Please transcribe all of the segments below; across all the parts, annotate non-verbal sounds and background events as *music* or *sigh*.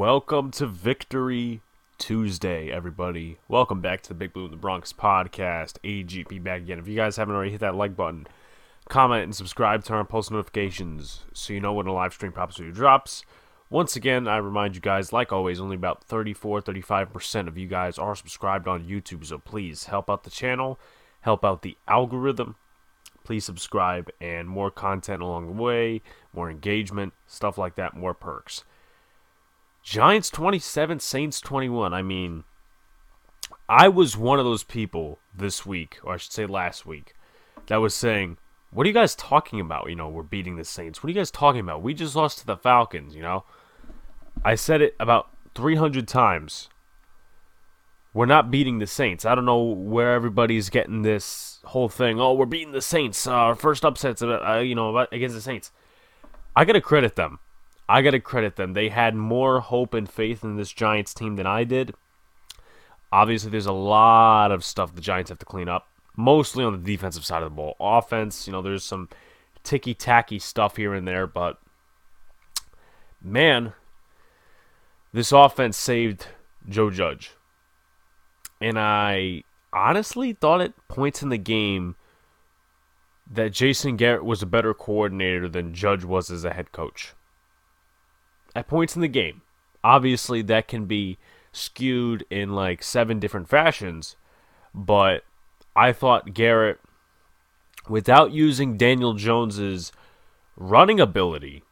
Welcome to Victory Tuesday, everybody. Welcome back to the Big Blue in the Bronx podcast. AGP back again. If you guys haven't already hit that like button, comment and subscribe, turn on post notifications so you know when a live stream pops or drops. Once again, I remind you guys, like always, only about 34 35% of you guys are subscribed on YouTube, so please help out the channel, help out the algorithm. Please subscribe and more content along the way, more engagement, stuff like that, more perks. Giants 27, Saints 21. I mean, I was one of those people this week, or I should say last week, that was saying, What are you guys talking about? You know, we're beating the Saints. What are you guys talking about? We just lost to the Falcons, you know? I said it about 300 times. We're not beating the Saints. I don't know where everybody's getting this whole thing. Oh, we're beating the Saints. Uh, our first upsets, uh, you know, against the Saints. I got to credit them I got to credit them. They had more hope and faith in this Giants team than I did. Obviously, there's a lot of stuff the Giants have to clean up, mostly on the defensive side of the ball. Offense, you know, there's some ticky tacky stuff here and there, but man, this offense saved Joe Judge. And I honestly thought at points in the game that Jason Garrett was a better coordinator than Judge was as a head coach at points in the game. Obviously, that can be skewed in like seven different fashions, but I thought Garrett, without using Daniel Jones's running ability,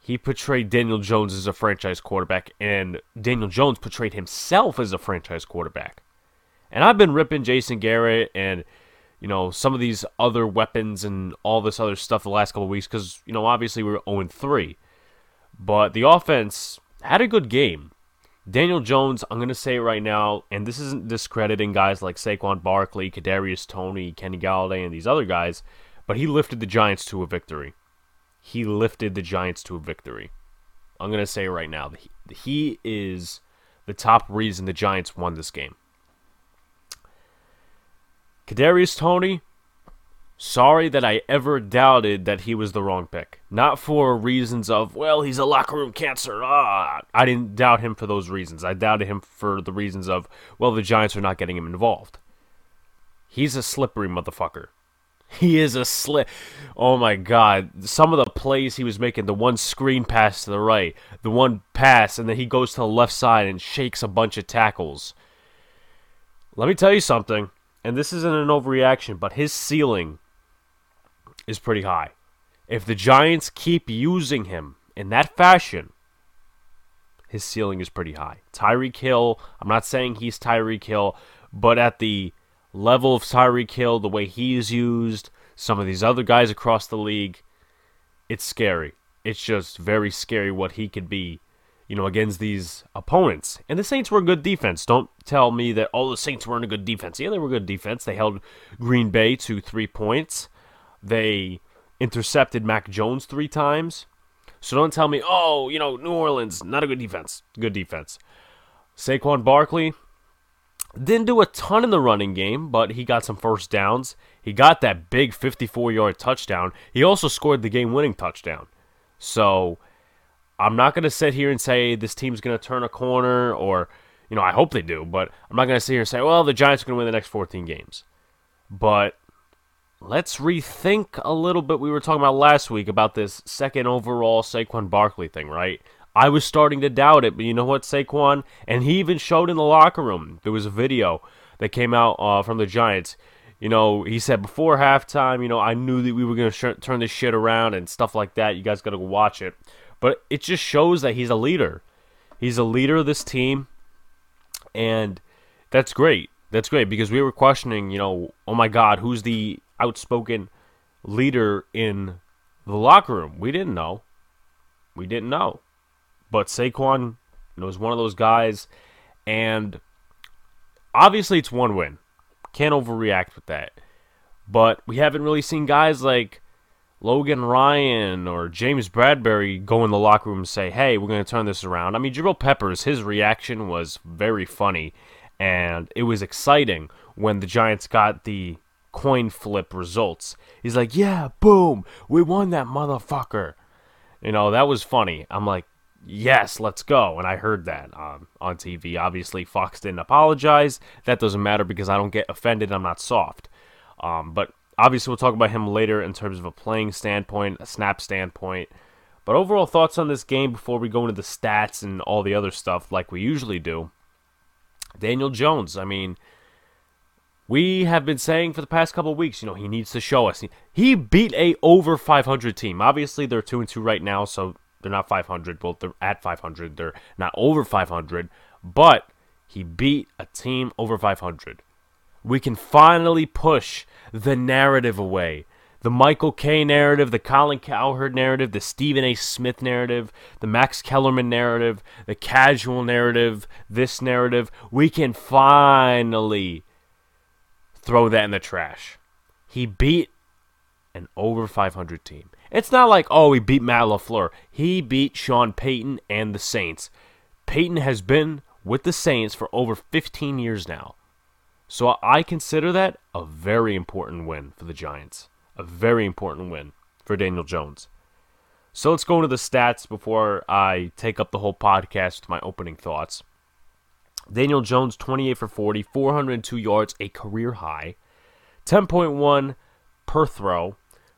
he portrayed Daniel Jones as a franchise quarterback, and Daniel Jones portrayed himself as a franchise quarterback. And I've been ripping Jason Garrett and you know some of these other weapons and all this other stuff the last couple weeks because you know obviously we were 0 3. But the offense had a good game. Daniel Jones, I'm going to say it right now, and this isn't discrediting guys like Saquon Barkley, Kadarius Toney, Kenny Golladay, and these other guys, but he lifted the Giants to a victory. He lifted the Giants to a victory. I'm going to say right now. He is the top reason the Giants won this game. Kadarius Toney, Sorry that I ever doubted that he was the wrong pick. Not for reasons of, well, he's a locker room cancer. Ah, I didn't doubt him for those reasons. I doubted him for the reasons of, well, the Giants are not getting him involved. He's a slippery motherfucker. He is a slip. Oh my god. Some of the plays he was making, the one screen pass to the right, the one pass, and then he goes to the left side and shakes a bunch of tackles. Let me tell you something, and this isn't an overreaction, but his ceiling is pretty high. If the Giants keep using him in that fashion, his ceiling is pretty high. Tyreek Hill, I'm not saying he's Tyreek Hill, but at the level of Tyreek Hill, the way he is used, some of these other guys across the league, it's scary. It's just very scary what he could be, you know, against these opponents. And the Saints were a good defense. Don't tell me that all oh, the Saints weren't a good defense. Yeah, they were a good defense. They held Green Bay to three points. They intercepted Mac Jones three times. So don't tell me, oh, you know, New Orleans, not a good defense. Good defense. Saquon Barkley didn't do a ton in the running game, but he got some first downs. He got that big 54 yard touchdown. He also scored the game winning touchdown. So I'm not going to sit here and say this team's going to turn a corner or, you know, I hope they do, but I'm not going to sit here and say, well, the Giants are going to win the next 14 games. But let's rethink a little bit. We were talking about last week about this second overall Saquon Barkley thing, right? I was starting to doubt it, but you know what, Saquon? And he even showed in the locker room. There was a video that came out uh, from the Giants. You know, he said before halftime, you know, I knew that we were going to sh- turn this shit around and stuff like that. You guys got to go watch it. But it just shows that he's a leader. He's a leader of this team. And that's great. That's great because we were questioning, you know, oh my God, who's the outspoken leader in the locker room. We didn't know. We didn't know. But Saquon was one of those guys, and obviously it's one win. Can't overreact with that. But we haven't really seen guys like Logan Ryan or James Bradberry go in the locker room and say, hey, we're going to turn this around. I mean, Jabril Peppers, his reaction was very funny, and it was exciting when the Giants got the coin flip results. He's like, yeah, boom, we won that motherfucker. You know, that was funny. I'm like, yes, let's go. And I heard that um, on TV. Obviously, Fox didn't apologize. That doesn't matter because I don't get offended. I'm not soft. Um, but obviously, we'll talk about him later in terms of a playing standpoint, a snap standpoint. But overall thoughts on this game before we go into the stats and all the other stuff like we usually do. Daniel Jones, I mean, we have been saying for the past couple weeks, you know, he needs to show us. He beat a over 500 team. Obviously, they're 2 and 2 right now, so they're not 500. Well, they're at 500. They're not over 500, but he beat a team over 500. We can finally push the narrative away. The Michael Kay narrative, the Colin Cowherd narrative, the Stephen A. Smith narrative, the Max Kellerman narrative, the casual narrative, this narrative. We can finally throw that in the trash. He beat an over 500 team. It's not like, oh, he beat Matt LaFleur. He beat Sean Payton and the Saints. Payton has been with the Saints for over 15 years now. So I consider that a very important win for the Giants. A very important win for Daniel Jones. So let's go into the stats before I take up the whole podcast with my opening thoughts. Daniel Jones, 28 for 40, 402 yards, a career high, 10.1 per throw,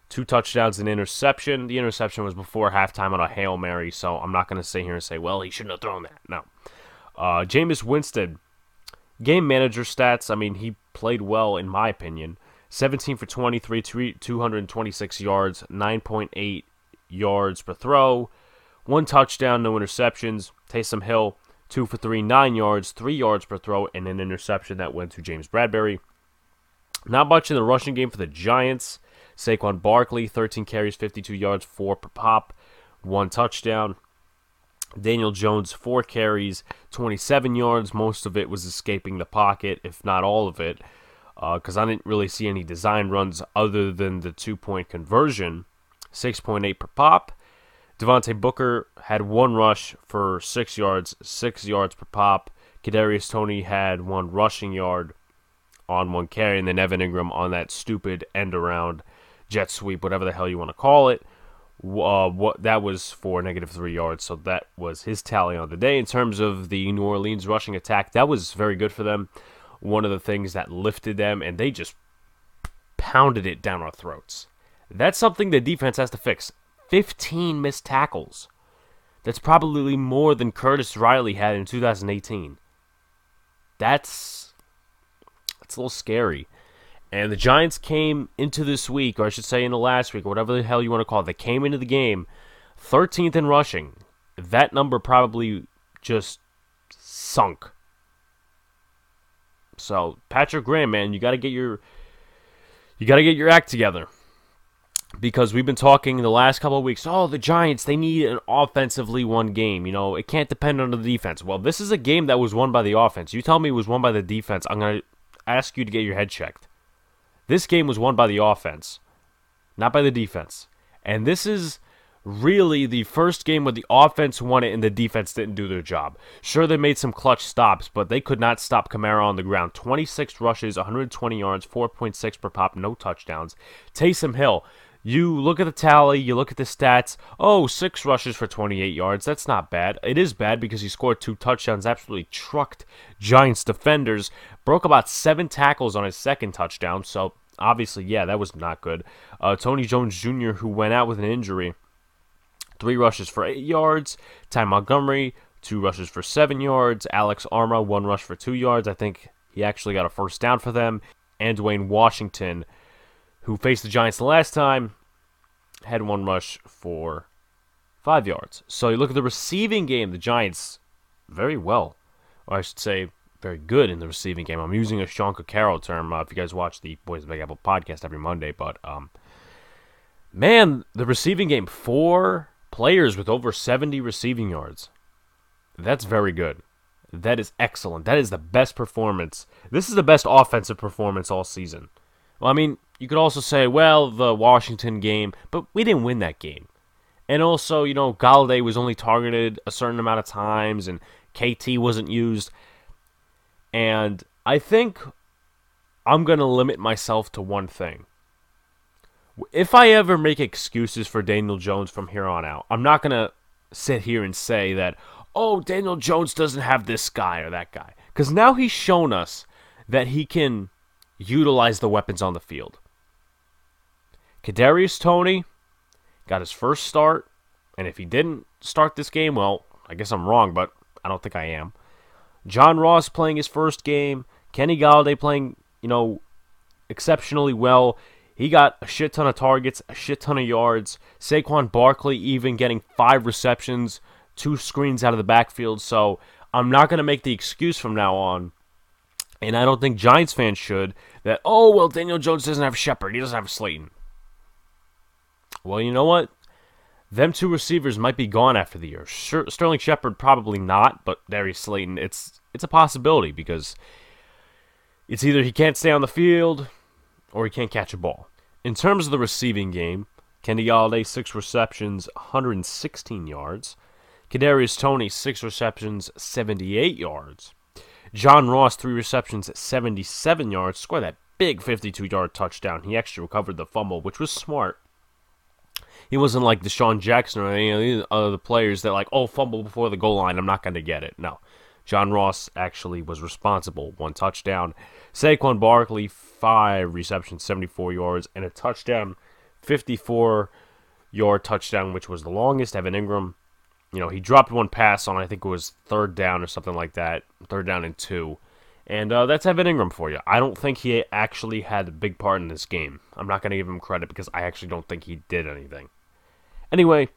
two touchdowns and interception. The interception was before halftime on a Hail Mary, so I'm not going to sit here and say, well, he shouldn't have thrown that. No. Uh, Jameis Winston, game manager stats, I mean, he played well, in my opinion. 17 for 23, 226 yards, 9.8 yards per throw, one touchdown, no interceptions. Taysom Hill, 2 for 3, 9 yards, 3 yards per throw, and an interception that went to James Bradberry. Not much in the rushing game for the Giants. Saquon Barkley, 13 carries, 52 yards, 4 per pop, 1 touchdown. Daniel Jones, 4 carries, 27 yards. Most of it was escaping the pocket, if not all of it, because uh, I didn't really see any design runs other than the two point conversion. 6.8 per pop. Devontae Booker had one rush for 6 yards, 6 yards per pop. Kadarius Toney had one rushing yard on one carry, and then Evan Engram on that stupid end around jet sweep, whatever the hell you want to call it. Uh, what that was for negative three yards, so that was his tally on the day. In terms of the New Orleans rushing attack, that was very good for them. One of the things that lifted them, and they just pounded it down our throats. That's something the defense has to fix. 15 missed tackles. That's probably more than Curtis Riley had in 2018. That's that's a little scary. And the Giants came into this week, or I should say in the last week, or whatever the hell you want to call it, they came into the game 13th in rushing. That number probably just sunk. So Patrick Graham, man, you got to get your you got to get your act together because we've been talking the last couple of weeks. Oh, the Giants, they need an offensively won game. You know, it can't depend on the defense. Well, this is a game that was won by the offense. You tell me it was won by the defense. I'm going to ask you to get your head checked. This game was won by the offense, not by the defense. And this is really the first game where the offense won it and the defense didn't do their job. Sure, they made some clutch stops, but they could not stop Kamara on the ground. 26 rushes, 120 yards, 4.6 per pop, no touchdowns. Taysom Hill, you look at the tally, you look at the stats. Oh, six rushes for 28 yards. That's not bad. It is bad because he scored two touchdowns, absolutely trucked Giants defenders, broke about seven tackles on his second touchdown. So obviously, yeah, that was not good. Uh, Tony Jones Jr., who went out with an injury, three rushes for eight yards. Ty Montgomery, two rushes for seven yards. Alex Armah, one rush for two yards. I think he actually got a first down for them. And Dwayne Washington, who faced the Giants the last time, had one rush for five yards. So you look at the receiving game, the Giants very well, or I should say very good in the receiving game. I'm using a Sean Carroll term uh, if you guys watch the Boys of Big Apple podcast every Monday. But um, man, the receiving game, four players with over 70 receiving yards. That's very good. That is excellent. That is the best performance. This is the best offensive performance all season. Well, I mean, you could also say, well, the Washington game, but we didn't win that game. And also, you know, Golladay was only targeted a certain amount of times, and KT wasn't used. And I think I'm going to limit myself to one thing. If I ever make excuses for Daniel Jones from here on out, I'm not going to sit here and say that, oh, Daniel Jones doesn't have this guy or that guy. Because now he's shown us that he can utilize the weapons on the field. Kadarius Toney got his first start, and if he didn't start this game, well, I guess I'm wrong, but I don't think I am. John Ross playing his first game, Kenny Golladay playing, you know, exceptionally well. He got a shit ton of targets, a shit ton of yards. Saquon Barkley even getting five receptions, two screens out of the backfield. So I'm not going to make the excuse from now on, and I don't think Giants fans should, that, oh, well, Daniel Jones doesn't have Shepard. He doesn't have Slayton. Well, you know what? Them two receivers might be gone after the year. Sterling Shepard probably not, but Darius Slayton, it's it's a possibility because it's either he can't stay on the field or he can't catch a ball. In terms of the receiving game, Kenny Golladay, six receptions, 116 yards. Kadarius Toney six receptions, 78 yards. John Ross, three receptions, 77 yards. Scored that big 52 yard touchdown. He actually recovered the fumble, which was smart. He wasn't like DeSean Jackson or any of the other players that like, oh, fumble before the goal line. I'm not going to get it. No. John Ross actually was responsible. One touchdown. Saquon Barkley, five receptions, 74 yards, and a touchdown, 54 yard touchdown, which was the longest. Evan Engram, you know, he dropped one pass on, I think it was third down or something like that, third down and two. And uh, that's Evan Engram for you. I don't think he actually had a big part in this game. I'm not going to give him credit because I actually don't think he did anything. Anyway,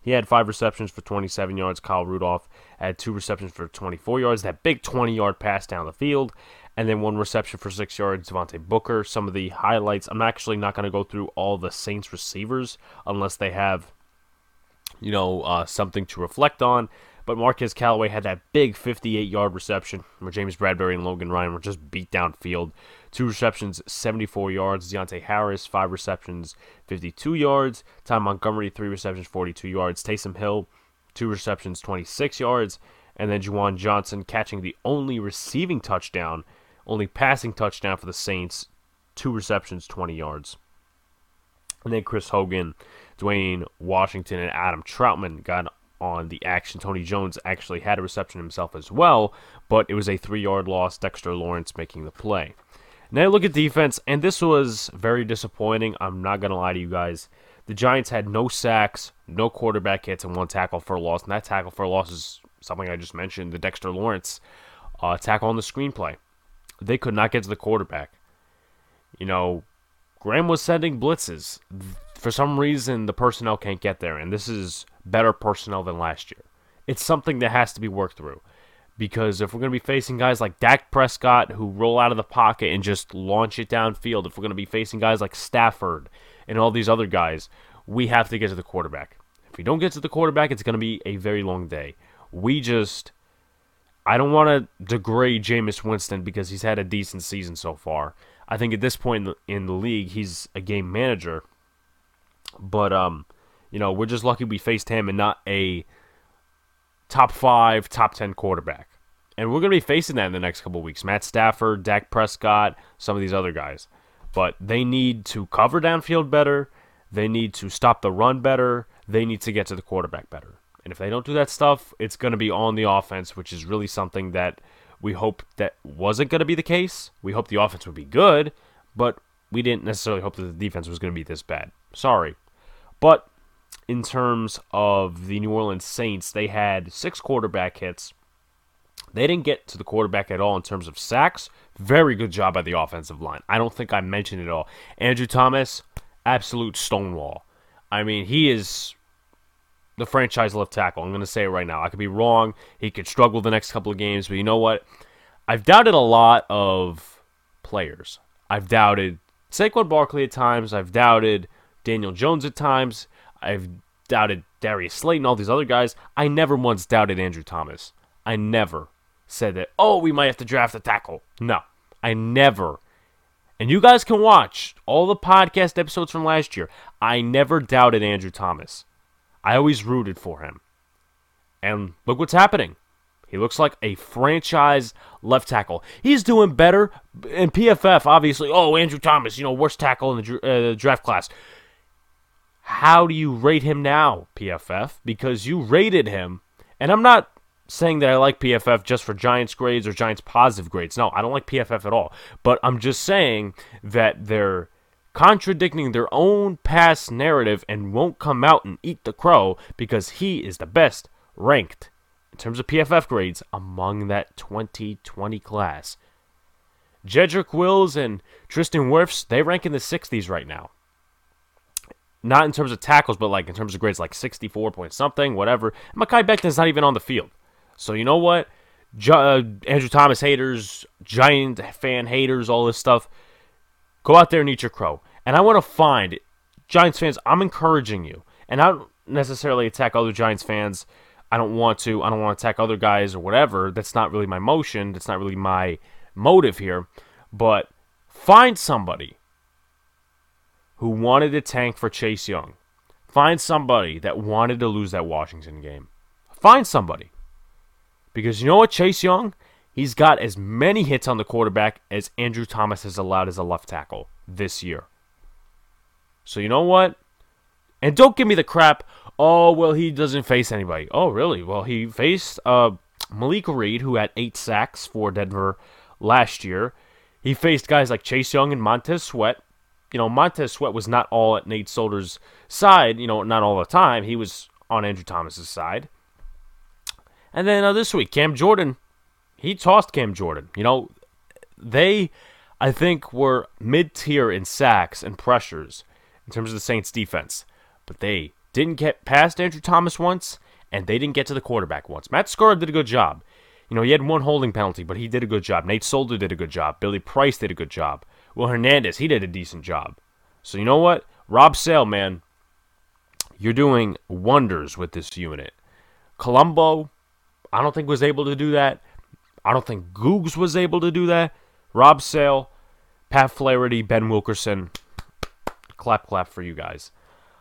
he had five receptions for 27 yards. Kyle Rudolph had two receptions for 24 yards. That big 20 yard pass down the field. And then one reception for six yards, Devontae Booker. Some of the highlights. I'm actually not going to go through all the Saints receivers unless they have, you know, uh, something to reflect on. But Marquez Callaway had that big 58 yard reception where James Bradberry and Logan Ryan were just beat downfield. Two receptions, 74 yards. Deonte Harris, five receptions, 52 yards. Ty Montgomery, three receptions, 42 yards. Taysom Hill, two receptions, 26 yards. And then Juwan Johnson catching the only receiving touchdown, only passing touchdown for the Saints, two receptions, 20 yards. And then Chris Hogan, Dwayne Washington, and Adam Trautman got on the action. Tony Jones actually had a reception himself as well, but it was a three yard loss. Dexter Lawrence making the play. Now look at defense, and this was very disappointing. I'm not going to lie to you guys. The Giants had no sacks, no quarterback hits, and one tackle for a loss. And that tackle for a loss is something I just mentioned the Dexter Lawrence uh, tackle on the screenplay. They could not get to the quarterback. You know, Graham was sending blitzes. For some reason, the personnel can't get there, and this is better personnel than last year. It's something that has to be worked through. Because if we're going to be facing guys like Dak Prescott who roll out of the pocket and just launch it downfield, if we're going to be facing guys like Stafford and all these other guys, we have to get to the quarterback. If we don't get to the quarterback, it's going to be a very long day. We just. I don't want to degrade Jameis Winston because he's had a decent season so far. I think at this point in the, in the league, he's a game manager. But um, you know, we're just lucky we faced him and not a top five, top ten quarterback. And we're going to be facing that in the next couple weeks. Matt Stafford, Dak Prescott, some of these other guys. But they need to cover downfield better. They need to stop the run better. They need to get to the quarterback better. And if they don't do that stuff, it's going to be on the offense, which is really something that we hope that wasn't going to be the case. We hope the offense would be good, but we didn't necessarily hope that the defense was going to be this bad. Sorry. But in terms of the New Orleans Saints, they had six quarterback hits. They didn't get to the quarterback at all in terms of sacks. Very good job by the offensive line. I don't think I mentioned it all. Andrew Thomas, absolute stonewall. I mean, he is the franchise left tackle. I'm going to say it right now. I could be wrong. He could struggle the next couple of games, but you know what? I've doubted a lot of players. I've doubted Saquon Barkley at times. I've doubted Daniel Jones at times. I've doubted Darius Slayton, all these other guys. I never once doubted Andrew Thomas. I never said that, oh, we might have to draft a tackle. No, I never. And you guys can watch all the podcast episodes from last year. I never doubted Andrew Thomas. I always rooted for him. And look what's happening. He looks like a franchise left tackle. He's doing better in PFF, obviously. Oh, Andrew Thomas, you know, worst tackle in the uh, draft class. How do you rate him now, PFF? Because you rated him, and I'm not saying that I like PFF just for Giants grades or Giants positive grades. No, I don't like PFF at all. But I'm just saying that they're contradicting their own past narrative and won't come out and eat the crow because he is the best ranked in terms of PFF grades among that 2020 class. Jedrick Wills and Tristan Wirfs, they rank in the 60s right now not in terms of tackles, but like in terms of grades, like 64 point something, whatever. And Mekhi Becton's not even on the field. So you know what? uh, Andrew Thomas haters, Giant fan haters, all this stuff. Go out there and eat your crow. And I want to find Giants fans. I'm encouraging you, and I don't necessarily attack other Giants fans. I don't want to. I don't want to attack other guys or whatever. That's not really my motion. That's not really my motive here. But find somebody who wanted to tank for Chase Young. Find somebody that wanted to lose that Washington game. Find somebody. Because you know what, Chase Young? He's got as many hits on the quarterback as Andrew Thomas has allowed as a left tackle this year. So you know what? And don't give me the crap. Oh well, he doesn't face anybody. Oh really? Well, he faced uh, Malik Reed, who had eight sacks for Denver last year. He faced guys like Chase Young and Montez Sweat you know, Montez Sweat was not all at Nate Solder's side, you know, not all the time. He was on Andrew Thomas's side. And then uh, this week, Cam Jordan, he tossed Cam Jordan. You know, they, I think, were mid tier in sacks and pressures in terms of the Saints defense. But they didn't get past Andrew Thomas once, and they didn't get to the quarterback once. Matt Skura did a good job. You know, he had one holding penalty, but he did a good job. Nate Solder did a good job. Billy Price did a good job. Will Hernandez, he did a decent job. So you know what? Rob Sale, man, you're doing wonders with this unit. Colombo, I don't think was able to do that. I don't think Googs was able to do that. Rob Sale, Pat Flaherty, Ben Wilkerson, clap clap for you guys.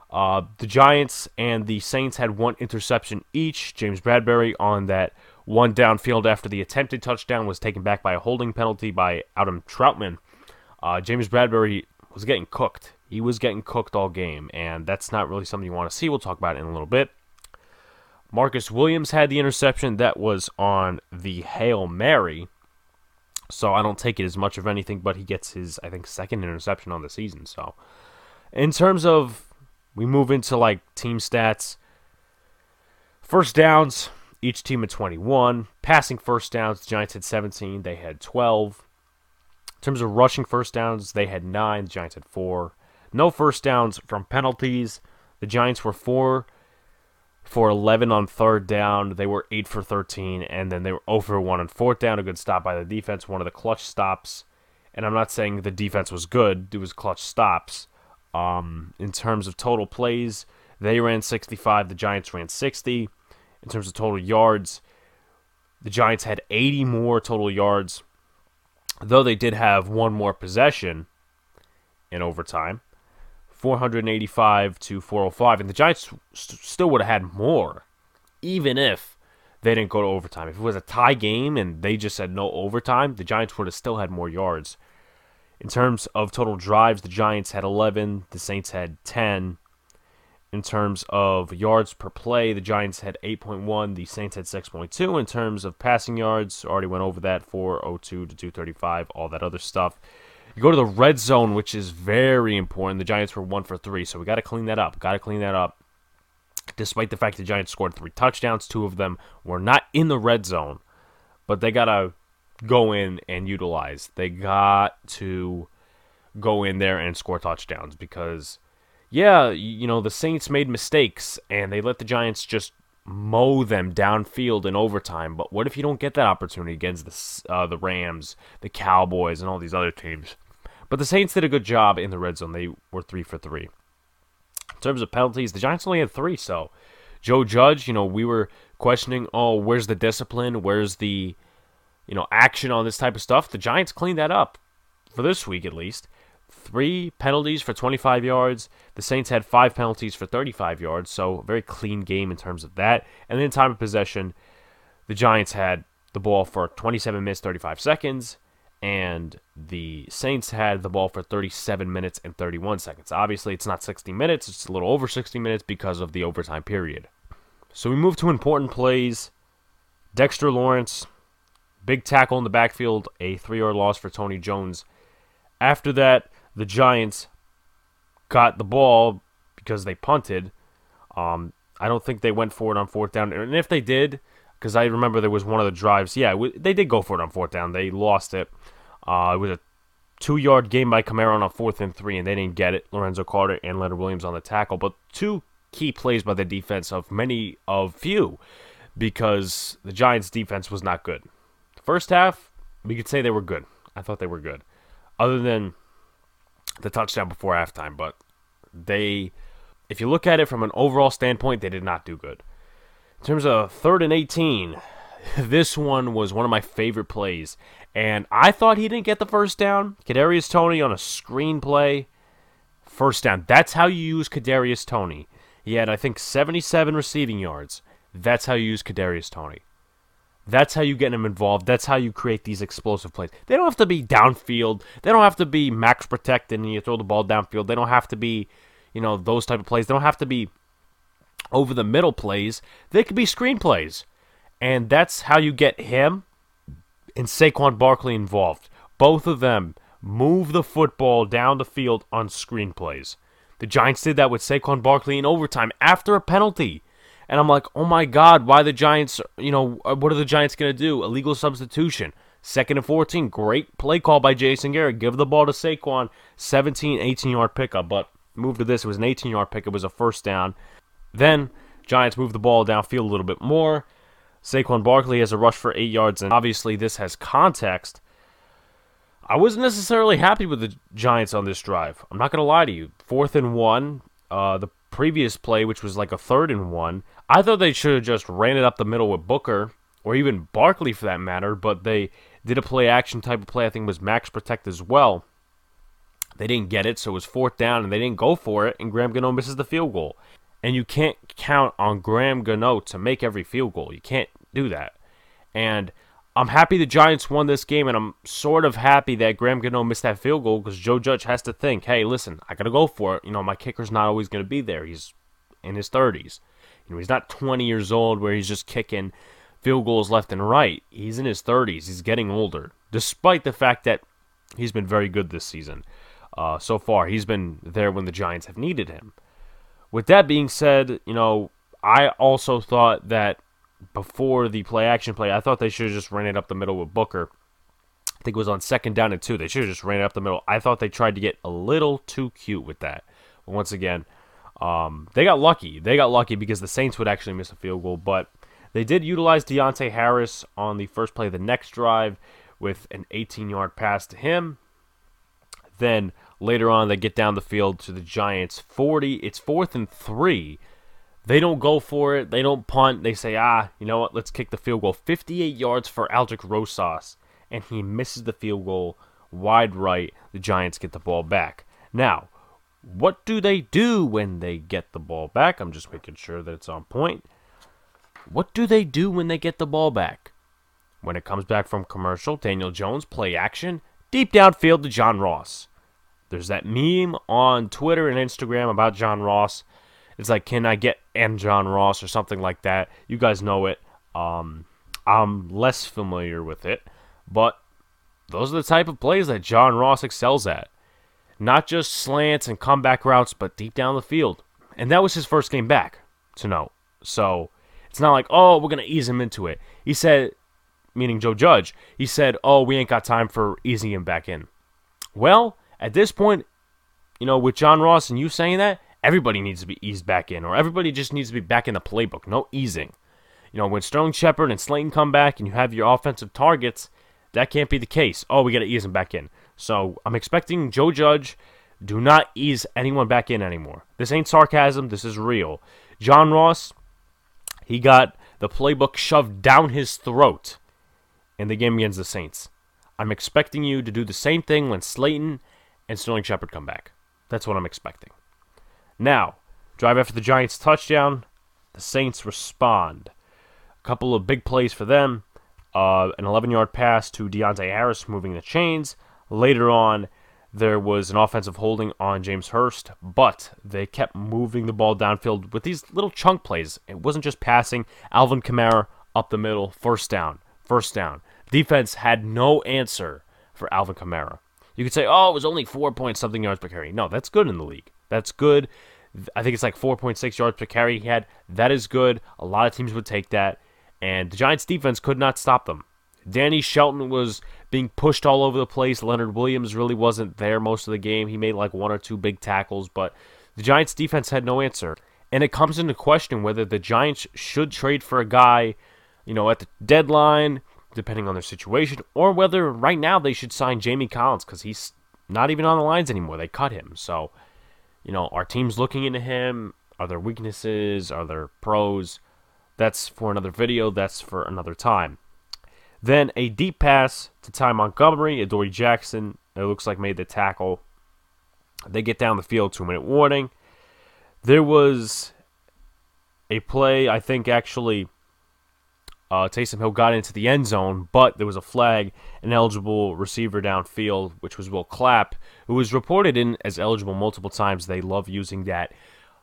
Uh, the Giants and the Saints had one interception each. James Bradberry on that one downfield after the attempted touchdown was taken back by a holding penalty by Adam Trautman. Uh, James Bradberry was getting cooked. He was getting cooked all game, and that's not really something you want to see. We'll talk about it in a little bit. Marcus Williams had the interception that was on the Hail Mary. So I don't take it as much of anything, but he gets his, I think, second interception on the season. So in terms of we move into like team stats, first downs, each team at 21. Passing first downs, the Giants had 17, they had 12. In terms of rushing first downs, they had nine. The Giants had four. No first downs from penalties. The Giants were four for 11 on third down. They were 8 for 13, and then they were 0 for 1 on fourth down. A good stop by the defense, one of the clutch stops. And I'm not saying the defense was good, it was clutch stops. Um, in terms of total plays, they ran 65, the Giants ran 60. In terms of total yards, the Giants had 80 more total yards though they did have one more possession in overtime 485 to 405 and the giants st- still would have had more even if they didn't go to overtime. If it was a tie game and they just said no overtime the giants would have still had more yards. In terms of total drives the giants had 11 the saints had 10 in terms of yards per play, the Giants had 8.1, the Saints had 6.2. In terms of passing yards, already went over that 402 to 235, all that other stuff. You go to the red zone, which is very important. The Giants were 1 for 3, so we got to clean that up. Got to clean that up. Despite the fact the Giants scored three touchdowns, two of them were not in the red zone, but they got to go in and utilize. They got to go in there and score touchdowns because yeah, you know, the Saints made mistakes and they let the Giants just mow them downfield in overtime. But what if you don't get that opportunity against the uh, the Rams, the Cowboys, and all these other teams? But the Saints did a good job in the red zone. They were three for three. In terms of penalties, the Giants only had three. So Joe Judge, you know, we were questioning, oh, where's the discipline? Where's the you know action on this type of stuff? The Giants cleaned that up for this week at least three penalties for 25 yards. The Saints had five penalties for 35 yards, so very clean game in terms of that. And then time of possession, the Giants had the ball for 27 minutes 35 seconds, and the Saints had the ball for 37 minutes and 31 seconds. Obviously, it's not 60 minutes, it's a little over 60 minutes because of the overtime period. So we move to important plays. Dexter Lawrence, big tackle in the backfield, a three yard loss for Tony Jones. After that, the Giants got the ball because they punted. Um, I don't think they went for it on fourth down. And if they did, because I remember there was one of the drives. Yeah, they did go for it on fourth down. They lost it. Uh, it was a two-yard game by Kamara on a fourth and three, and they didn't get it. Lorenzo Carter and Leonard Williams on the tackle, but two key plays by the defense of many of few, because the Giants' defense was not good. First half, we could say they were good. I thought they were good, other than the touchdown before halftime. But they, if you look at it from an overall standpoint, they did not do good. In terms of third and 18, *laughs* this one was one of my favorite plays. And I thought he didn't get the first down. Kadarius Toney on a screen play, first down. That's how you use Kadarius Toney. He had, I think, 77 receiving yards. That's how you use Kadarius Toney. That's how you get him involved. That's how you create these explosive plays. They don't have to be downfield. They don't have to be max protected and you throw the ball downfield. They don't have to be, you know, those type of plays. They don't have to be over the middle plays. They could be screen plays. And that's how you get him and Saquon Barkley involved. Both of them move the football down the field on screen plays. The Giants did that with Saquon Barkley in overtime after a penalty. And I'm like, oh my God, why the Giants, you know, uh, what are the Giants going to do? Illegal substitution. Second and 14. Great play call by Jason Garrett. Give the ball to Saquon. 17, 18 yard pickup. But move to this. It was an 18 yard pickup. It was a first down. Then Giants move the ball downfield a little bit more. Saquon Barkley has a rush for eight yards, and obviously this has context. I wasn't necessarily happy with the Giants on this drive. I'm not going to lie to you. Fourth and one, uh, the previous play, which was like a third and one, I thought they should have just ran it up the middle with Booker, or even Barkley for that matter, but they did a play action type of play. I think was max protect as well. They didn't get it, so it was fourth down, and they didn't go for it, and Graham Gano misses the field goal. And you can't count on Graham Gano to make every field goal. You can't do that. And I'm happy the Giants won this game, and I'm sort of happy that Graham Gano missed that field goal because Joe Judge has to think, hey, listen, I got to go for it. You know, my kicker's not always going to be there. He's in his 30s. You know, he's not 20 years old where he's just kicking field goals left and right. He's in his 30s. He's getting older, despite the fact that he's been very good this season. Uh, so far, he's been there when the Giants have needed him. With that being said, you know, I also thought that before the play action play, I thought they should have just ran it up the middle with Booker. I think it was on second down and two. They should have just ran it up the middle. I thought they tried to get a little too cute with that. But once again, um, they got lucky. They got lucky because the Saints would actually miss a field goal, but they did utilize Deonte Harris on the first play of the next drive with an 18 yard pass to him. Then later on, they get down the field to the Giants 40. It's fourth and three. They don't go for it. They don't punt. They say, ah, you know what? Let's kick the field goal. 58 yards for Aldrick Rosas, and he misses the field goal wide right. The Giants get the ball back. Now, what do they do when they get the ball back? I'm just making sure that it's on point. What do they do when they get the ball back? When it comes back from commercial, Daniel Jones play action deep downfield to John Ross. There's that meme on Twitter and Instagram about John Ross. It's like, can I get and John Ross or something like that? You guys know it. Um, I'm less familiar with it, but those are the type of plays that John Ross excels at. Not just slants and comeback routes, but deep down the field. And that was his first game back, to know. So it's not like, oh, we're going to ease him into it. He said, meaning Joe Judge, he said, oh, we ain't got time for easing him back in. Well, at this point, you know, with John Ross and you saying that, everybody needs to be eased back in, or everybody just needs to be back in the playbook. No easing. You know, when Sterling Shepard and Slayton come back and you have your offensive targets, that can't be the case. Oh, we got to ease them back in. So I'm expecting Joe Judge. Do not ease anyone back in anymore. This ain't sarcasm. This is real. John Ross, he got the playbook shoved down his throat in the game against the Saints. I'm expecting you to do the same thing when Slayton and Sterling Shepard come back. That's what I'm expecting. Now, drive after the Giants touchdown, the Saints respond. A couple of big plays for them. uh, an 11 yard pass to Deonte Harris, moving the chains. Later on, there was an offensive holding on James Hurst, but they kept moving the ball downfield with these little chunk plays. It wasn't just passing. Alvin Kamara up the middle, first down, first down. Defense had no answer for Alvin Kamara. You could say, oh, it was only four point something yards per carry. No, that's good in the league. That's good. I think it's like 4.6 yards per carry he had. That is good. A lot of teams would take that. And the Giants defense could not stop them. Danny Shelton was being pushed all over the place. Leonard Williams really wasn't there most of the game. He made like one or two big tackles, but the Giants defense had no answer. And it comes into question whether the Giants should trade for a guy, you know, at the deadline, depending on their situation, or whether right now they should sign Jamie Collins because he's not even on the lines anymore. They cut him. So, you know, are teams looking into him? Are there weaknesses? Are there pros? That's for another video. That's for another time. Then a deep pass to Ty Montgomery. Adoree Jackson, it looks like, made the tackle. They get down the field, two minute warning. There was a play, I think actually, uh, Taysom Hill got into the end zone, but there was a flag, an eligible receiver downfield, which was Will Clapp, who was reported in as eligible multiple times. They love using that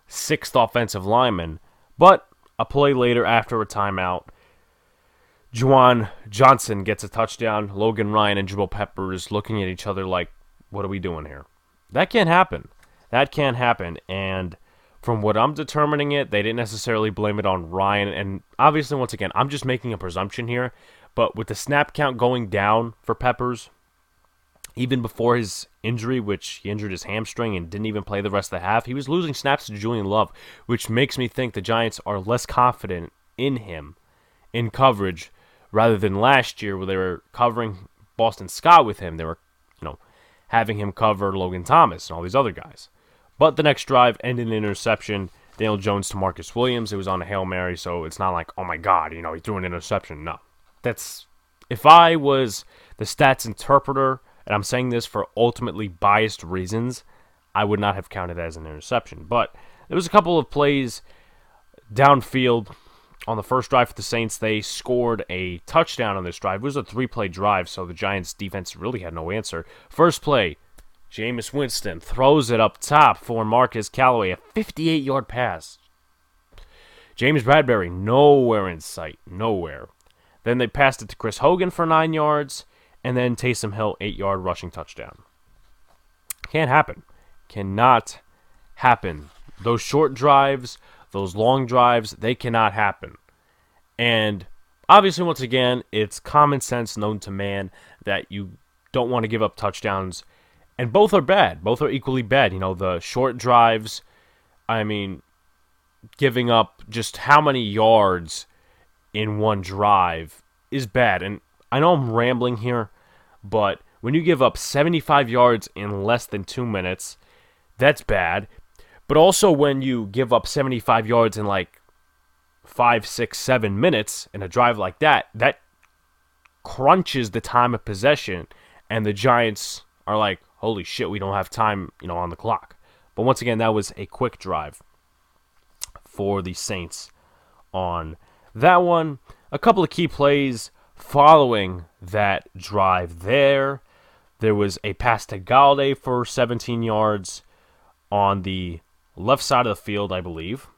sixth offensive lineman. But a play later after a timeout, Juwan Johnson gets a touchdown. Logan Ryan and Jabril Peppers looking at each other like, what are we doing here? That can't happen. That can't happen. And from what I'm determining it, they didn't necessarily blame it on Ryan. And obviously, once again, I'm just making a presumption here. But with the snap count going down for Peppers, even before his injury, which he injured his hamstring and didn't even play the rest of the half, he was losing snaps to Julian Love, which makes me think the Giants are less confident in him in coverage rather than last year where they were covering Boston Scott with him. They were, you know, having him cover Logan Thomas and all these other guys. But the next drive ended in an interception. Daniel Jones to Marcus Williams. It was on a Hail Mary, so it's not like, oh my God, you know, he threw an interception. No. That's if I was the stats interpreter, and I'm saying this for ultimately biased reasons, I would not have counted that as an interception. But there was a couple of plays downfield on the first drive for the Saints, they scored a touchdown on this drive. It was a three play drive, so the Giants defense really had no answer. First play, Jameis Winston throws it up top for Marcus Callaway, a 58 yard pass. James Bradberry, nowhere in sight, nowhere. Then they passed it to Chris Hogan for nine yards, and then Taysom Hill, eight yard rushing touchdown. Can't happen. Cannot happen. Those short drives, those long drives, they cannot happen. And obviously, once again, it's common sense known to man that you don't want to give up touchdowns. And both are bad. Both are equally bad. You know, the short drives, I mean, giving up just how many yards in one drive is bad. And I know I'm rambling here, but when you give up 75 yards in less than two minutes, that's bad but also, when you give up 75 yards in like five, six, seven minutes in a drive like that, that crunches the time of possession, and the Giants are like, "Holy shit, we don't have time, you know, on the clock." But once again, that was a quick drive for the Saints on that one. A couple of key plays following that drive there. There was a pass to Golladay for 17 yards on the left side of the field, I believe.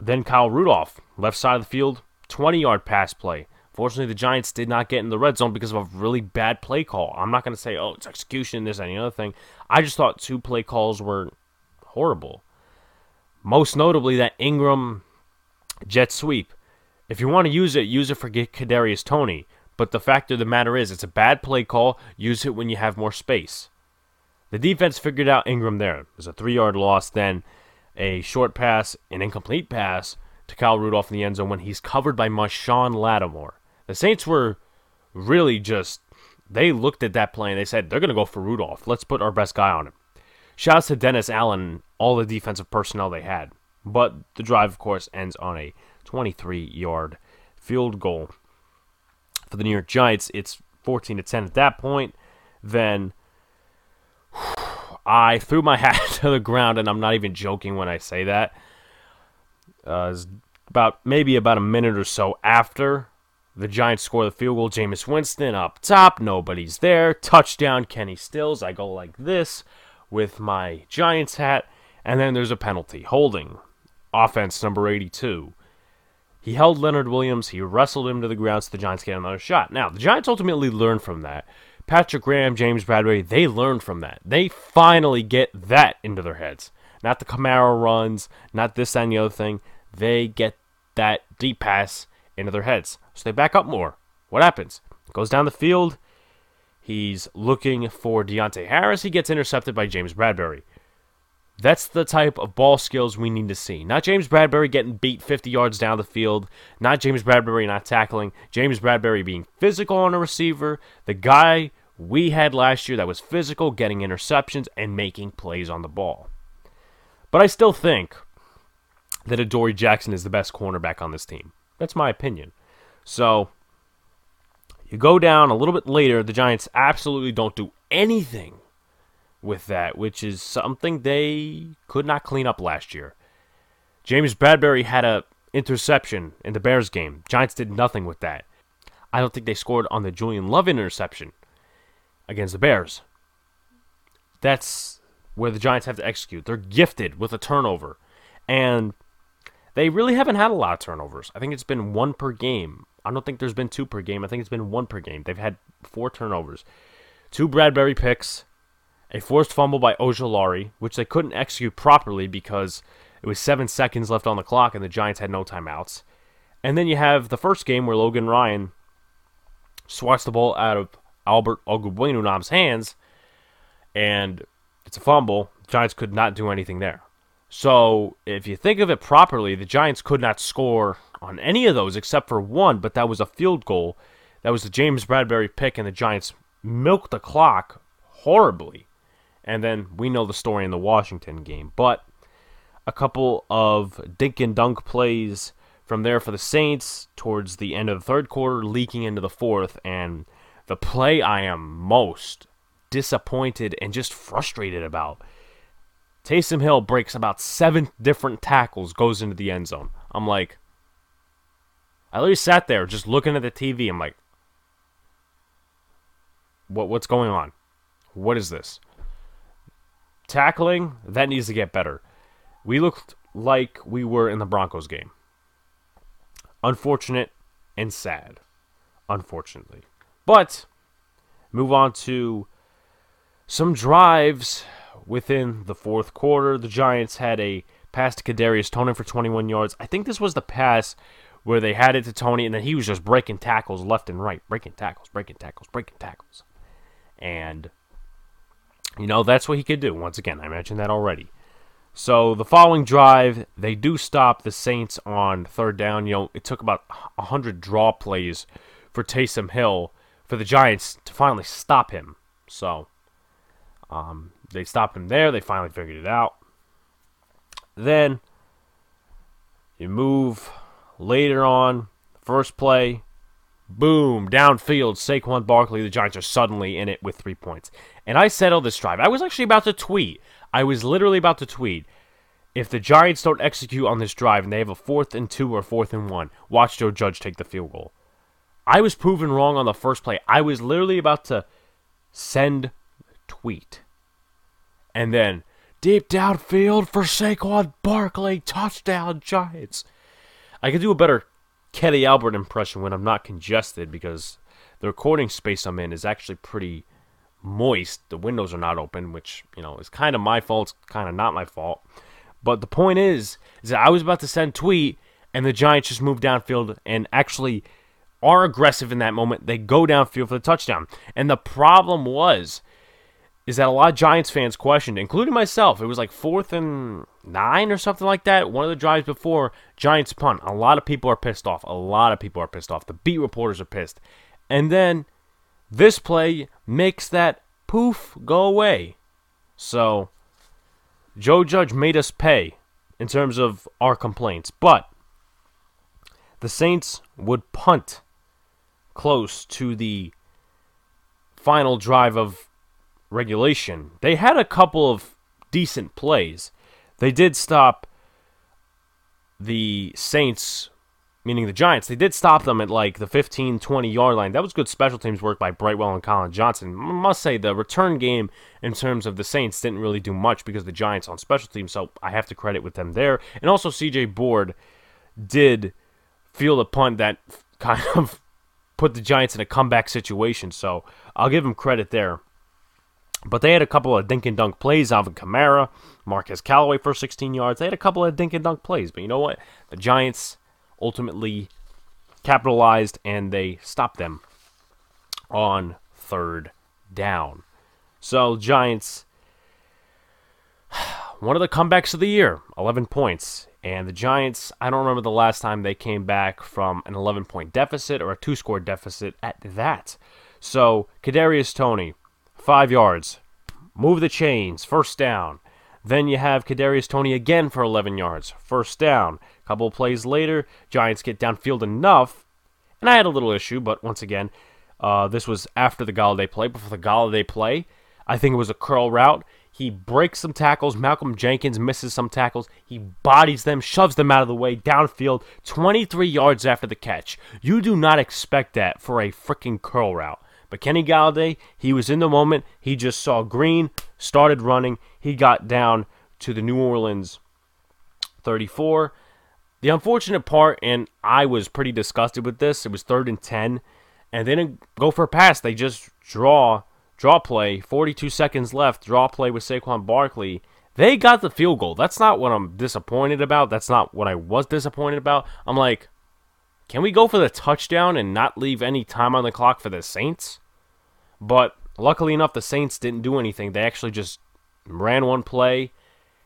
Then Kyle Rudolph, left side of the field, 20 yard pass play. Fortunately, the Giants did not get in the red zone because of a really bad play call. I'm not going to say, oh, it's execution, this, any other thing. I just thought two play calls were horrible. Most notably, that Engram jet sweep. If you want to use it, use it for Kadarius Toney. But the fact of the matter is, it's a bad play call. Use it when you have more space. The defense figured out Engram there. It was a three yard loss, then a short pass, an incomplete pass to Kyle Rudolph in the end zone when he's covered by Marshon Lattimore. The Saints were really just, they looked at that play and they said, they're going to go for Rudolph. Let's put our best guy on him. Shouts to Dennis Allen, all the defensive personnel they had. But the drive, of course, ends on a 23 yard field goal. For the New York Giants, it's 14 to 10 at that point. Then I threw my *laughs* hat to the ground, and I'm not even joking when I say that. Uh, about maybe about a minute or so after The Giants score the field goal. Jameis Winston up top. Nobody's there. Touchdown, Kenny Stills. I go like this with my Giants hat. And then there's a penalty. Holding. Offense number 82. He held Leonard Williams. He wrestled him to the ground so the Giants get another shot. Now, the Giants ultimately learned from that. Patrick Graham, James Bradberry, they learned from that. They finally get that into their heads. Not the Kamara runs, not this and the other thing. They get that deep pass into their heads. So they back up more. What happens? Goes down the field. He's looking for Deonte Harris. He gets intercepted by James Bradberry. That's the type of ball skills we need to see. Not James Bradberry getting beat 50 yards down the field. Not James Bradberry not tackling. James Bradberry being physical on a receiver. The guy we had last year that was physical, getting interceptions, and making plays on the ball. But I still think that Adoree Jackson is the best cornerback on this team. That's my opinion. So you go down a little bit later. The Giants absolutely don't do anything with that, which is something they could not clean up last year. James Bradberry had a interception in the Bears game. Giants did nothing with that. I don't think they scored on the Julian Love interception against the Bears. That's where the Giants have to execute. They're gifted with a turnover. And they really haven't had a lot of turnovers. I think it's been one per game. I don't think there's been two per game. I think it's been one per game. They've had four turnovers. Two Bradberry picks, a forced fumble by Ojulari, which they couldn't execute properly because it was seven seconds left on the clock and the Giants had no timeouts. And then you have the first game where Logan Ryan swats the ball out of Albert Okwuegbunam's hands, and it's a fumble. The Giants could not do anything there. So if you think of it properly, the Giants could not score on any of those except for one, but that was a field goal. That was the James Bradberry pick, and the Giants milked the clock horribly. And then we know the story in the Washington game. But a couple of dink and dunk plays from there for the Saints towards the end of the third quarter, leaking into the fourth. And the play I am most disappointed and just frustrated about. Taysom Hill breaks about seven different tackles, goes into the end zone. I'm like, I literally sat there just looking at the TV. I'm like, what what's going on? What is this? Tackling, that needs to get better. We looked like we were in the Broncos game. Unfortunate and sad. Unfortunately. But move on to some drives within the fourth quarter. The Giants had a pass to Kadarius Toney for 21 yards. I think this was the pass where they had it to Toney, and then he was just breaking tackles left and right, breaking tackles, breaking tackles, breaking tackles. And, you know, that's what he could do. Once again, I mentioned that already. So the following drive, they do stop the Saints on third down. You know, it took about 100 draw plays for Taysom Hill for the Giants to finally stop him. So um, they stopped him there. They finally figured it out. Then you move later on, first play, boom, downfield, Saquon Barkley. The Giants are suddenly in it with three points. And I settled this drive. I was actually about to tweet. I was literally about to tweet. If the Giants don't execute on this drive and they have a fourth and two or fourth and one, watch Joe Judge take the field goal. I was proven wrong on the first play. I was literally about to send tweet. And then deep downfield for Saquon Barkley, touchdown Giants. I could do a better Kenny Albert impression when I'm not congested because the recording space I'm in is actually pretty moist. The windows are not open, which, you know, is kind of my fault, it's kind of not my fault. But the point is, is that I was about to send tweet and the Giants just moved downfield and actually are aggressive in that moment. They go downfield for the touchdown. And the problem was is that a lot of Giants fans questioned, including myself. It was like fourth and nine or something like that. One of the drives before Giants punt. A lot of people are pissed off. A lot of people are pissed off. The beat reporters are pissed. And then this play makes that poof go away. So Joe Judge made us pay in terms of our complaints. But the Saints would punt close to the final drive of regulation. They had a couple of decent plays. They did stop the Saints meaning the Giants, they did stop them at like the 15, 20 yard line. That was good special teams work by Brightwell and Collin Johnson. I must say, the return game in terms of the Saints didn't really do much because the Giants on special teams, so I have to credit with them there. And also, CJ Board did feel the punt that *laughs* kind of put the Giants in a comeback situation, so I'll give him credit there. But they had a couple of dink and dunk plays. Alvin Kamara, Marquez Callaway for 16 yards. They had a couple of dink and dunk plays. But you know what? The Giants ultimately capitalized and they stopped them on third down. So, Giants, *sighs* one of the comebacks of the year, 11 points. And the Giants, I don't remember the last time they came back from an 11 point deficit or a two score deficit at that. So, Kadarius Toney, five yards, move the chains, first down. Then you have Kadarius Toney again for 11 yards, first down. Couple plays later, Giants get downfield enough, and I had a little issue, but once again, uh, this was after the Golladay play. Before the Golladay play, I think it was a curl route. He breaks some tackles. Malcolm Jenkins misses some tackles. He bodies them, shoves them out of the way, downfield, 23 yards after the catch. You do not expect that for a freaking curl route. But Kenny Golladay, he was in the moment. He just saw green, started running. He got down to the New Orleans 34. The unfortunate part, and I was pretty disgusted with this, it was third and 10, and they didn't go for a pass. They just draw, draw play, 42 seconds left, draw play with Saquon Barkley. They got the field goal. That's not what I'm disappointed about. That's not what I was disappointed about. I'm like, can we go for the touchdown and not leave any time on the clock for the Saints? But luckily enough, the Saints didn't do anything. They actually just ran one play,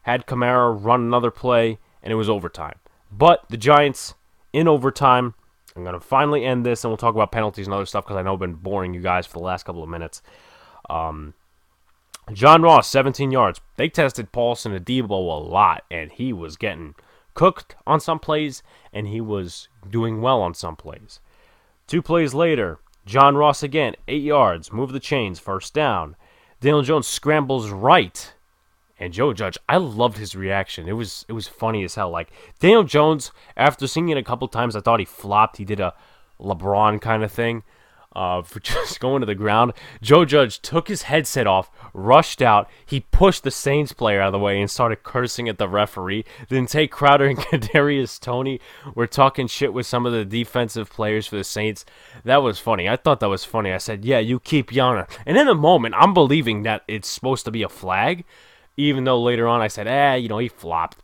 had Kamara run another play, and it was overtime. But the Giants, in overtime, I'm going to finally end this, and we'll talk about penalties and other stuff because I know I've been boring you guys for the last couple of minutes. Um, John Ross, 17 yards. They tested Paulson Adebo a lot, and he was getting cooked on some plays, and he was doing well on some plays. Two plays later, John Ross again, eight yards, move the chains, first down. Daniel Jones scrambles right. And Joe Judge, I loved his reaction. It was it was funny as hell. Like Daniel Jones, after seeing it a couple times, I thought he flopped. He did a LeBron kind of thing uh, for *laughs* just going to the ground. Joe Judge took his headset off, rushed out. He pushed the Saints player out of the way and started cursing at the referee. Then Tae Crowder and *laughs* Kadarius Toney were talking shit with some of the defensive players for the Saints. That was funny. I thought that was funny. I said, "Yeah, you keep yelling." And in a moment, I'm believing that it's supposed to be a flag, even though later on I said, "Eh, you know, he flopped."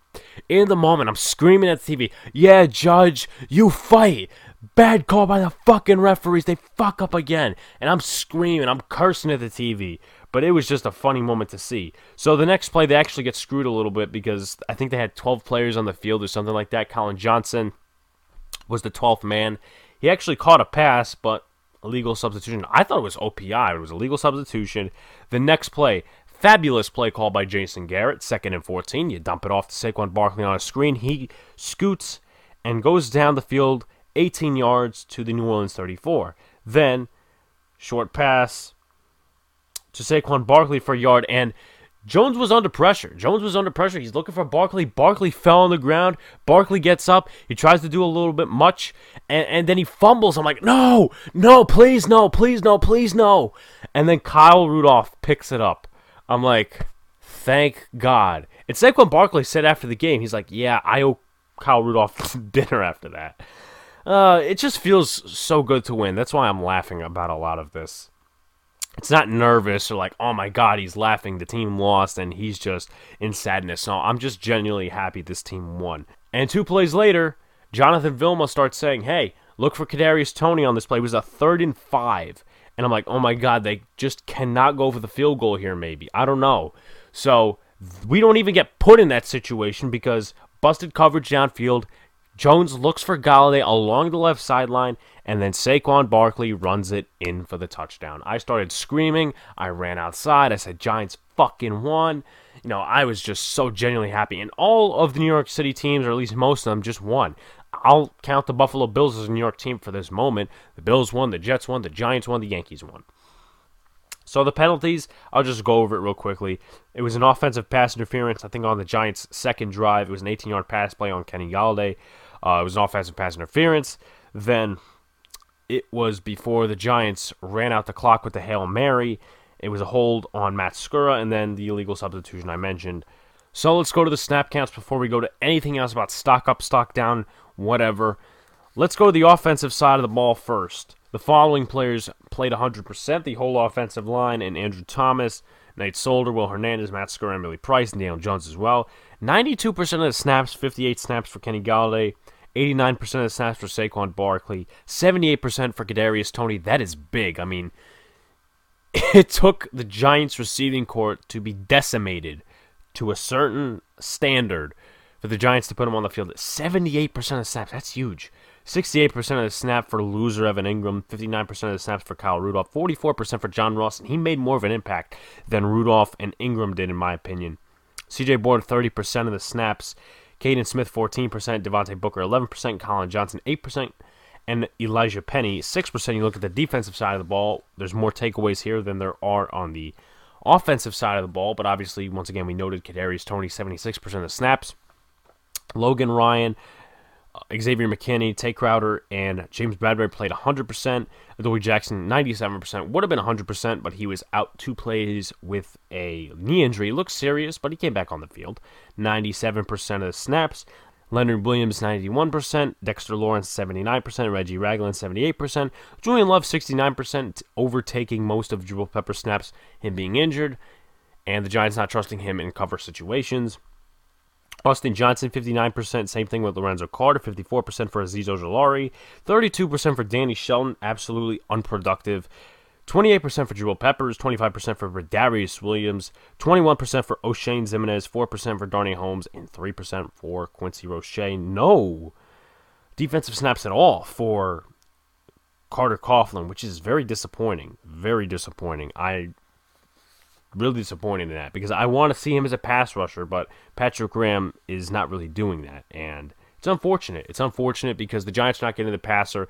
In the moment, I'm screaming at the TV, "Yeah, Judge, you fight!" Bad call by the fucking referees. They fuck up again. And I'm screaming. I'm cursing at the TV. But it was just a funny moment to see. So the next play, they actually get screwed a little bit because I think they had 12 players on the field or something like that. Collin Johnson was the 12th man. He actually caught a pass, but illegal substitution. I thought it was OPI. It was a legal substitution. The next play, fabulous play call by Jason Garrett. Second and 14. You dump it off to Saquon Barkley on a screen. He scoots and goes down the field 18 yards to the New Orleans 34. Then, short pass to Saquon Barkley for a yard, and Jones was under pressure. Jones was under pressure. He's looking for Barkley. Barkley fell on the ground. Barkley gets up. He tries to do a little bit much, and, and then he fumbles. I'm like, no, no, please, no, please, no, please, no. And then Kyle Rudolph picks it up. I'm like, thank God. And Saquon Barkley said after the game, he's like, yeah, I owe Kyle Rudolph *laughs* dinner after that. Uh, it just feels so good to win. That's why I'm laughing about a lot of this. It's not nervous or like, oh my god, he's laughing. The team lost and he's just in sadness. No, I'm just genuinely happy this team won. And two plays later, Jonathan Vilma starts saying, hey, look for Kadarius Toney on this play. It was a third and five. And I'm like, oh my god, they just cannot go for the field goal here, maybe. I don't know. So we don't even get put in that situation because busted coverage downfield. Jones looks for Golladay along the left sideline, and then Saquon Barkley runs it in for the touchdown. I started screaming. I ran outside. I said, Giants fucking won. You know, I was just so genuinely happy. And all of the New York City teams, or at least most of them, just won. I'll count the Buffalo Bills as a New York team for this moment. The Bills won, the Jets won, the Giants won, the Yankees won. So the penalties, I'll just go over it real quickly. It was an offensive pass interference, I think, on the Giants' second drive. It was an 18 yard pass play on Kenny Golladay. Uh, it was an offensive pass interference. Then it was before the Giants ran out the clock with the Hail Mary. It was a hold on Matt Skura, and then the illegal substitution I mentioned. So let's go to the snap counts before we go to anything else about stock up, stock down, whatever. Let's go to the offensive side of the ball first. The following players played 100%. The whole offensive line and Andrew Thomas, Nate Solder, Will Hernandez, Matt Skura, Billy Price, and Daniel Jones as well. 92% of the snaps, 58 snaps for Kenny Golladay, 89% of the snaps for Saquon Barkley, 78% for Kadarius Toney. That is big. I mean, *laughs* it took the Giants receiving court to be decimated to a certain standard for the Giants to put him on the field. 78% of snaps. That's huge. 68% of the snap for loser Evan Engram, 59% of the snaps for Kyle Rudolph, 44% for John Ross, and he made more of an impact than Rudolph and Engram did, in my opinion. CJ Board, 30% of the snaps, Kaden Smith, 14%, Devontae Booker, 11%, Collin Johnson, 8%, and Elijhaa Penny, 6%. You look at the defensive side of the ball, there's more takeaways here than there are on the offensive side of the ball, but obviously, once again, we noted Kadarius Toney, 76% of snaps. Logan Ryan, Xavier McKinney, Tae Crowder, and James Bradberry played 100%. Adoree Jackson, 97%. Would have been 100%, but he was out two plays with a knee injury. Looked serious, but he came back on the field. 97% of the snaps. Leonard Williams, 91%. Dexter Lawrence, 79%. Reggie Ragland, 78%. Julian Love, 69%, overtaking most of Jabril Pepper's snaps, him being injured. And the Giants not trusting him in cover situations. Austin Johnson, 59%. Same thing with Lorenzo Carter, 54% for Azeez Ojulari, 32% for Danny Shelton, absolutely unproductive. 28% for Jabril Peppers, 25% for Darius Williams, 21% for Oshane Ximines, 4% for Darnay Holmes, and 3% for Quincy Roche. No defensive snaps at all for Carter Coughlin, which is very disappointing. Very disappointing. I really disappointed in that because I want to see him as a pass rusher, but Patrick Graham is not really doing that, and it's unfortunate. It's unfortunate because the Giants are not getting the passer,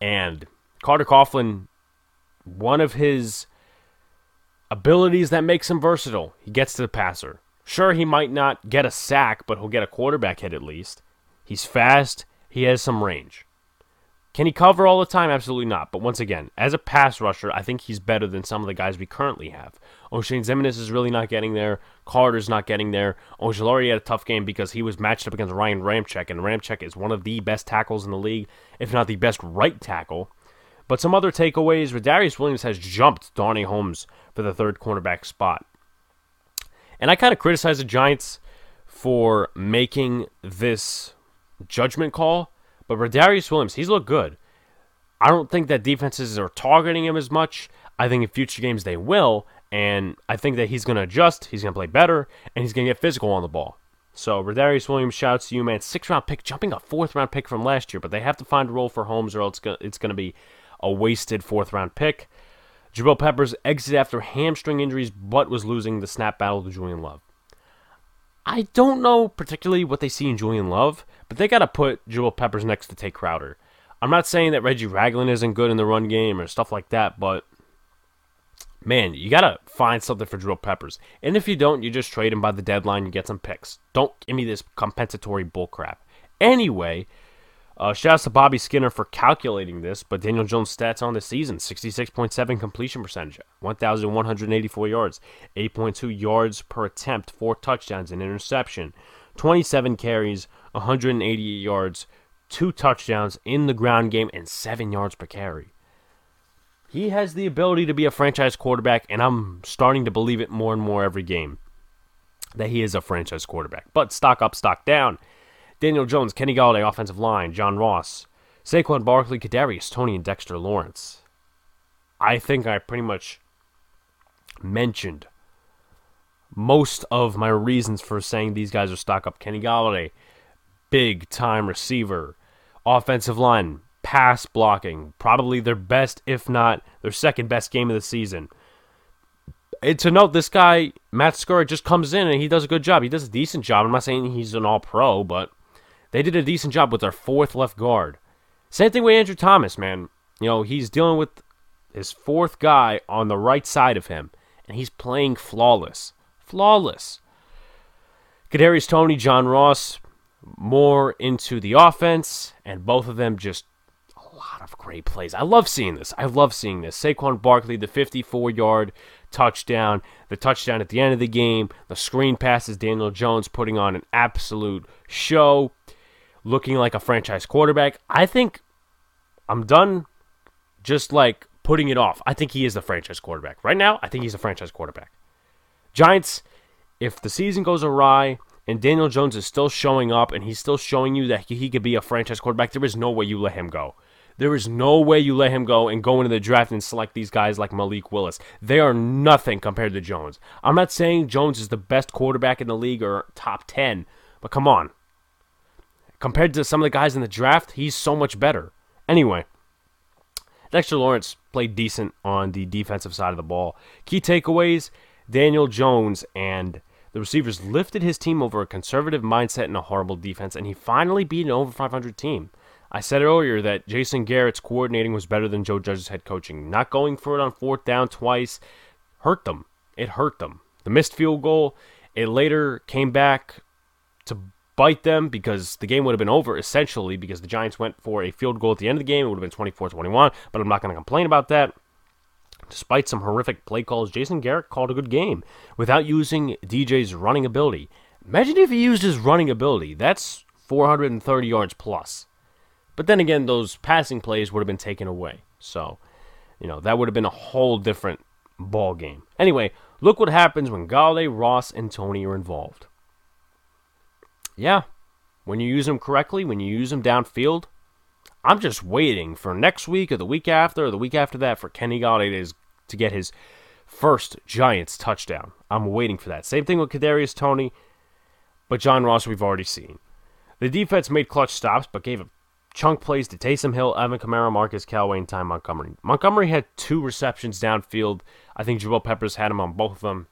and Carter Coughlin, one of his abilities that makes him versatile, he gets to the passer. Sure, he might not get a sack, but he'll get a quarterback hit at least. He's fast. He has some range. Can he cover all the time? Absolutely not. But once again, as a pass rusher, I think he's better than some of the guys we currently have. Oshane Ximines is really not getting there. Carter's not getting there. Ojulari had a tough game because he was matched up against Ryan Ramczyk, and Ramczyk is one of the best tackles in the league, if not the best right tackle. But some other takeaways, Darius Williams has jumped Darnay Holmes for the third cornerback spot. And I kind of criticize the Giants for making this judgment call but Darius Williams, he's looked good. I don't think that defenses are targeting him as much. I think in future games they will, and I think that he's going to adjust. He's going to play better, and he's going to get physical on the ball. So Darius Williams shouts to you, man. Six round pick, jumping a fourth round pick from last year, but they have to find a role for Holmes, or else it's going to be a wasted fourth round pick. Jabril Peppers exited after hamstring injuries, but was losing the snap battle to Julian Love. I don't know particularly what they see in Julian Love, but they got to put Jabril Peppers next to Tae Crowder. I'm not saying that Reggie Ragland isn't good in the run game or stuff like that, but man, you got to find something for Jabril Peppers. And if you don't, you just trade him by the deadline and get some picks. Don't give me this compensatory bullcrap. Anyway, uh, shouts to Bobby Skinner for calculating this, but Daniel Jones' stats on the season 66.7 completion percentage, 1,184 yards, 8.2 yards per attempt, 4 touchdowns, and interception, 27 carries, 188 yards, 2 touchdowns in the ground game, and 7 yards per carry. He has the ability to be a franchise quarterback, and I'm starting to believe it more and more every game that he is a franchise quarterback. But stock up, stock down. Daniel Jones, Kenny Golladay, offensive line, John Ross, Saquon Barkley, Kadarius Toney, and Dexter Lawrence. I think I pretty much mentioned most of my reasons for saying these guys are stock up. Kenny Golladay, big time receiver, offensive line, pass blocking, probably their best, if not their second best game of the season. And to note, this guy, Matt Skura, just comes in and he does a good job. He does a decent job. I'm not saying he's an all pro, but they did a decent job with their fourth left guard. Same thing with Andrew Thomas, man. You know, he's dealing with his fourth guy on the right side of him, and he's playing flawless. Flawless. Kadarius Toney, John Ross, more into the offense, and both of them just a lot of great plays. I love seeing this. I love seeing this. Saquon Barkley, the 54 yard touchdown, the touchdown at the end of the game, the screen passes, Daniel Jones putting on an absolute show, looking like a franchise quarterback. I think I'm done just like putting it off. I think he is the franchise quarterback. Right now, I think he's a franchise quarterback. Giants, if the season goes awry and Daniel Jones is still showing up and he's still showing you that he could be a franchise quarterback, there is no way you let him go. There is no way you let him go and go into the draft and select these guys like Malik Willis. They are nothing compared to Jones. I'm not saying Jones is the best quarterback in the league or top 10, but come on. Compared to some of the guys in the draft, he's so much better. Anyway, Dexter Lawrence played decent on the defensive side of the ball. Key takeaways Daniel Jones and the receivers lifted his team over a conservative mindset and a horrible defense, and he finally beat an over 500 team. I said earlier that Jason Garrett's coordinating was better than Joe Judge's head coaching. Not going for it on fourth down twice hurt them. It hurt them. The missed field goal, it later came back to bite them because the game would have been over essentially because the Giants went for a field goal at the end of the game. It would have been 24 21, but I'm not going to complain about that. Despite some horrific play calls, Jason Garrett called a good game without using DJ's running ability. Imagine if he used his running ability. That's 430 yards plus. But then again, those passing plays would have been taken away. So, you know, that would have been a whole different ball game. Anyway, look what happens when Golladay, Ross, and Toney are involved. Yeah, when you use them correctly, when you use them downfield, I'm just waiting for next week or the week after or the week after that for Kenny Golladay to get his first Giants touchdown. I'm waiting for that. Same thing with Kadarius Toney, but John Ross we've already seen. The defense made clutch stops, but gave up chunk plays to Taysom Hill, Alvin Kamara, Marquez Callaway, and Ty Montgomery. Montgomery had two receptions downfield. I think Jabril Peppers had him on both of them.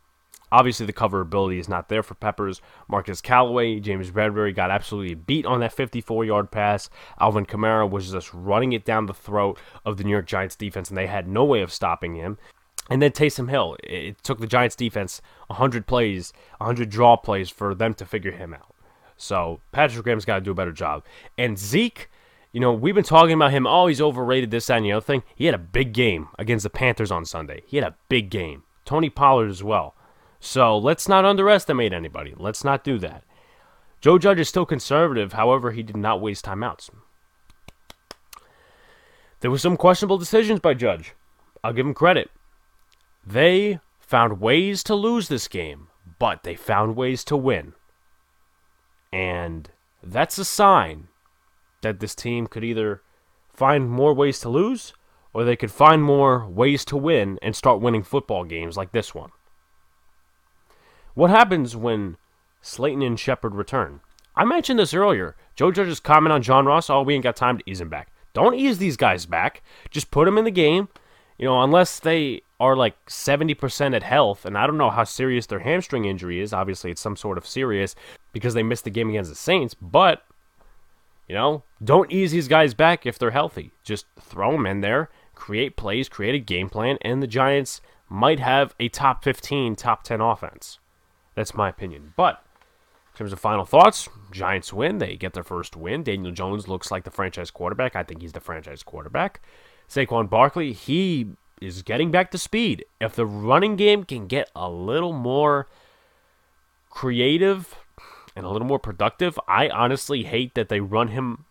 Obviously, the cover ability is not there for Peppers. Marquez Callaway, James Bradberry got absolutely beat on that 54 yard pass. Alvin Kamara was just running it down the throat of the New York Giants defense, and they had no way of stopping him. And then Taysom Hill, it took the Giants defense 100 plays, 100 draw plays for them to figure him out. So Patrick Graham's got to do a better job. And Zeke, you know, we've been talking about him. Oh, he's overrated, this, that, and the other thing. He had a big game against the Panthers on Sunday. He had a big game. Tony Pollard as well. So let's not underestimate anybody. Let's not do that. Joe Judge is still conservative. However, he did not waste timeouts. There were some questionable decisions by Judge. I'll give him credit. They found ways to lose this game, but they found ways to win. And that's a sign that this team could either find more ways to lose or they could find more ways to win and start winning football games like this one. What happens when Slayton and Shepard return? I mentioned this earlier. Joe Judge's comment on John Ross, oh, we ain't got time to ease him back. Don't ease these guys back. Just put them in the game. You know, unless they are like 70% at health, and I don't know how serious their hamstring injury is. Obviously, it's some sort of serious because they missed the game against the Saints, but you know, don't ease these guys back if they're healthy. Just throw them in there, create plays, create a game plan, and the Giants might have a top 15, top 10 offense. That's my opinion. But in terms of final thoughts, Giants win. They get their first win. Daniel Jones looks like the franchise quarterback. I think he's the franchise quarterback. Saquon Barkley, he is getting back to speed. If the running game can get a little more creative and a little more productive. I honestly hate that they run him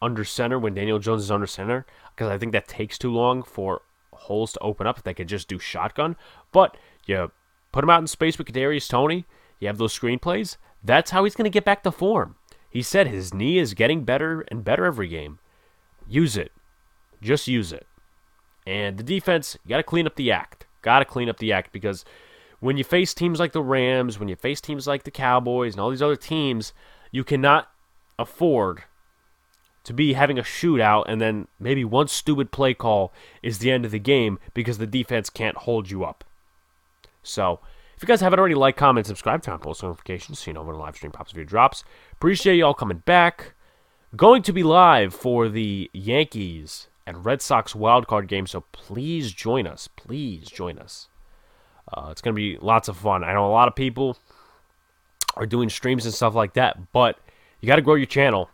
under center when Daniel Jones is under center because I think that takes too long for holes to open up. If they could just do shotgun, but you put him out in space with Kadarius Toney. You have those screenplays. That's how he's going to get back to form. He said his knee is getting better and better every game. Use it. Just use it. And the defense, you got to clean up the act. Got to clean up the act because when you face teams like the Rams, when you face teams like the Cowboys and all these other teams, you cannot afford to be having a shootout and then maybe one stupid play call is the end of the game because the defense can't hold you up. So, if you guys haven't already, like, comment, subscribe, turn on post notifications so you know when a live stream pops video drops. Appreciate y'all coming back. Going to be live for the Yankees and Red Sox wildcard game, so please join us. Please join us. Uh, it's going to be lots of fun. I know a lot of people are doing streams and stuff like that, but you got to grow your channel.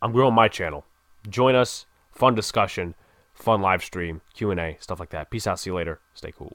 I'm growing my channel. Join us. Fun discussion, fun live stream, Q&A, stuff like that. Peace out. See you later. Stay cool.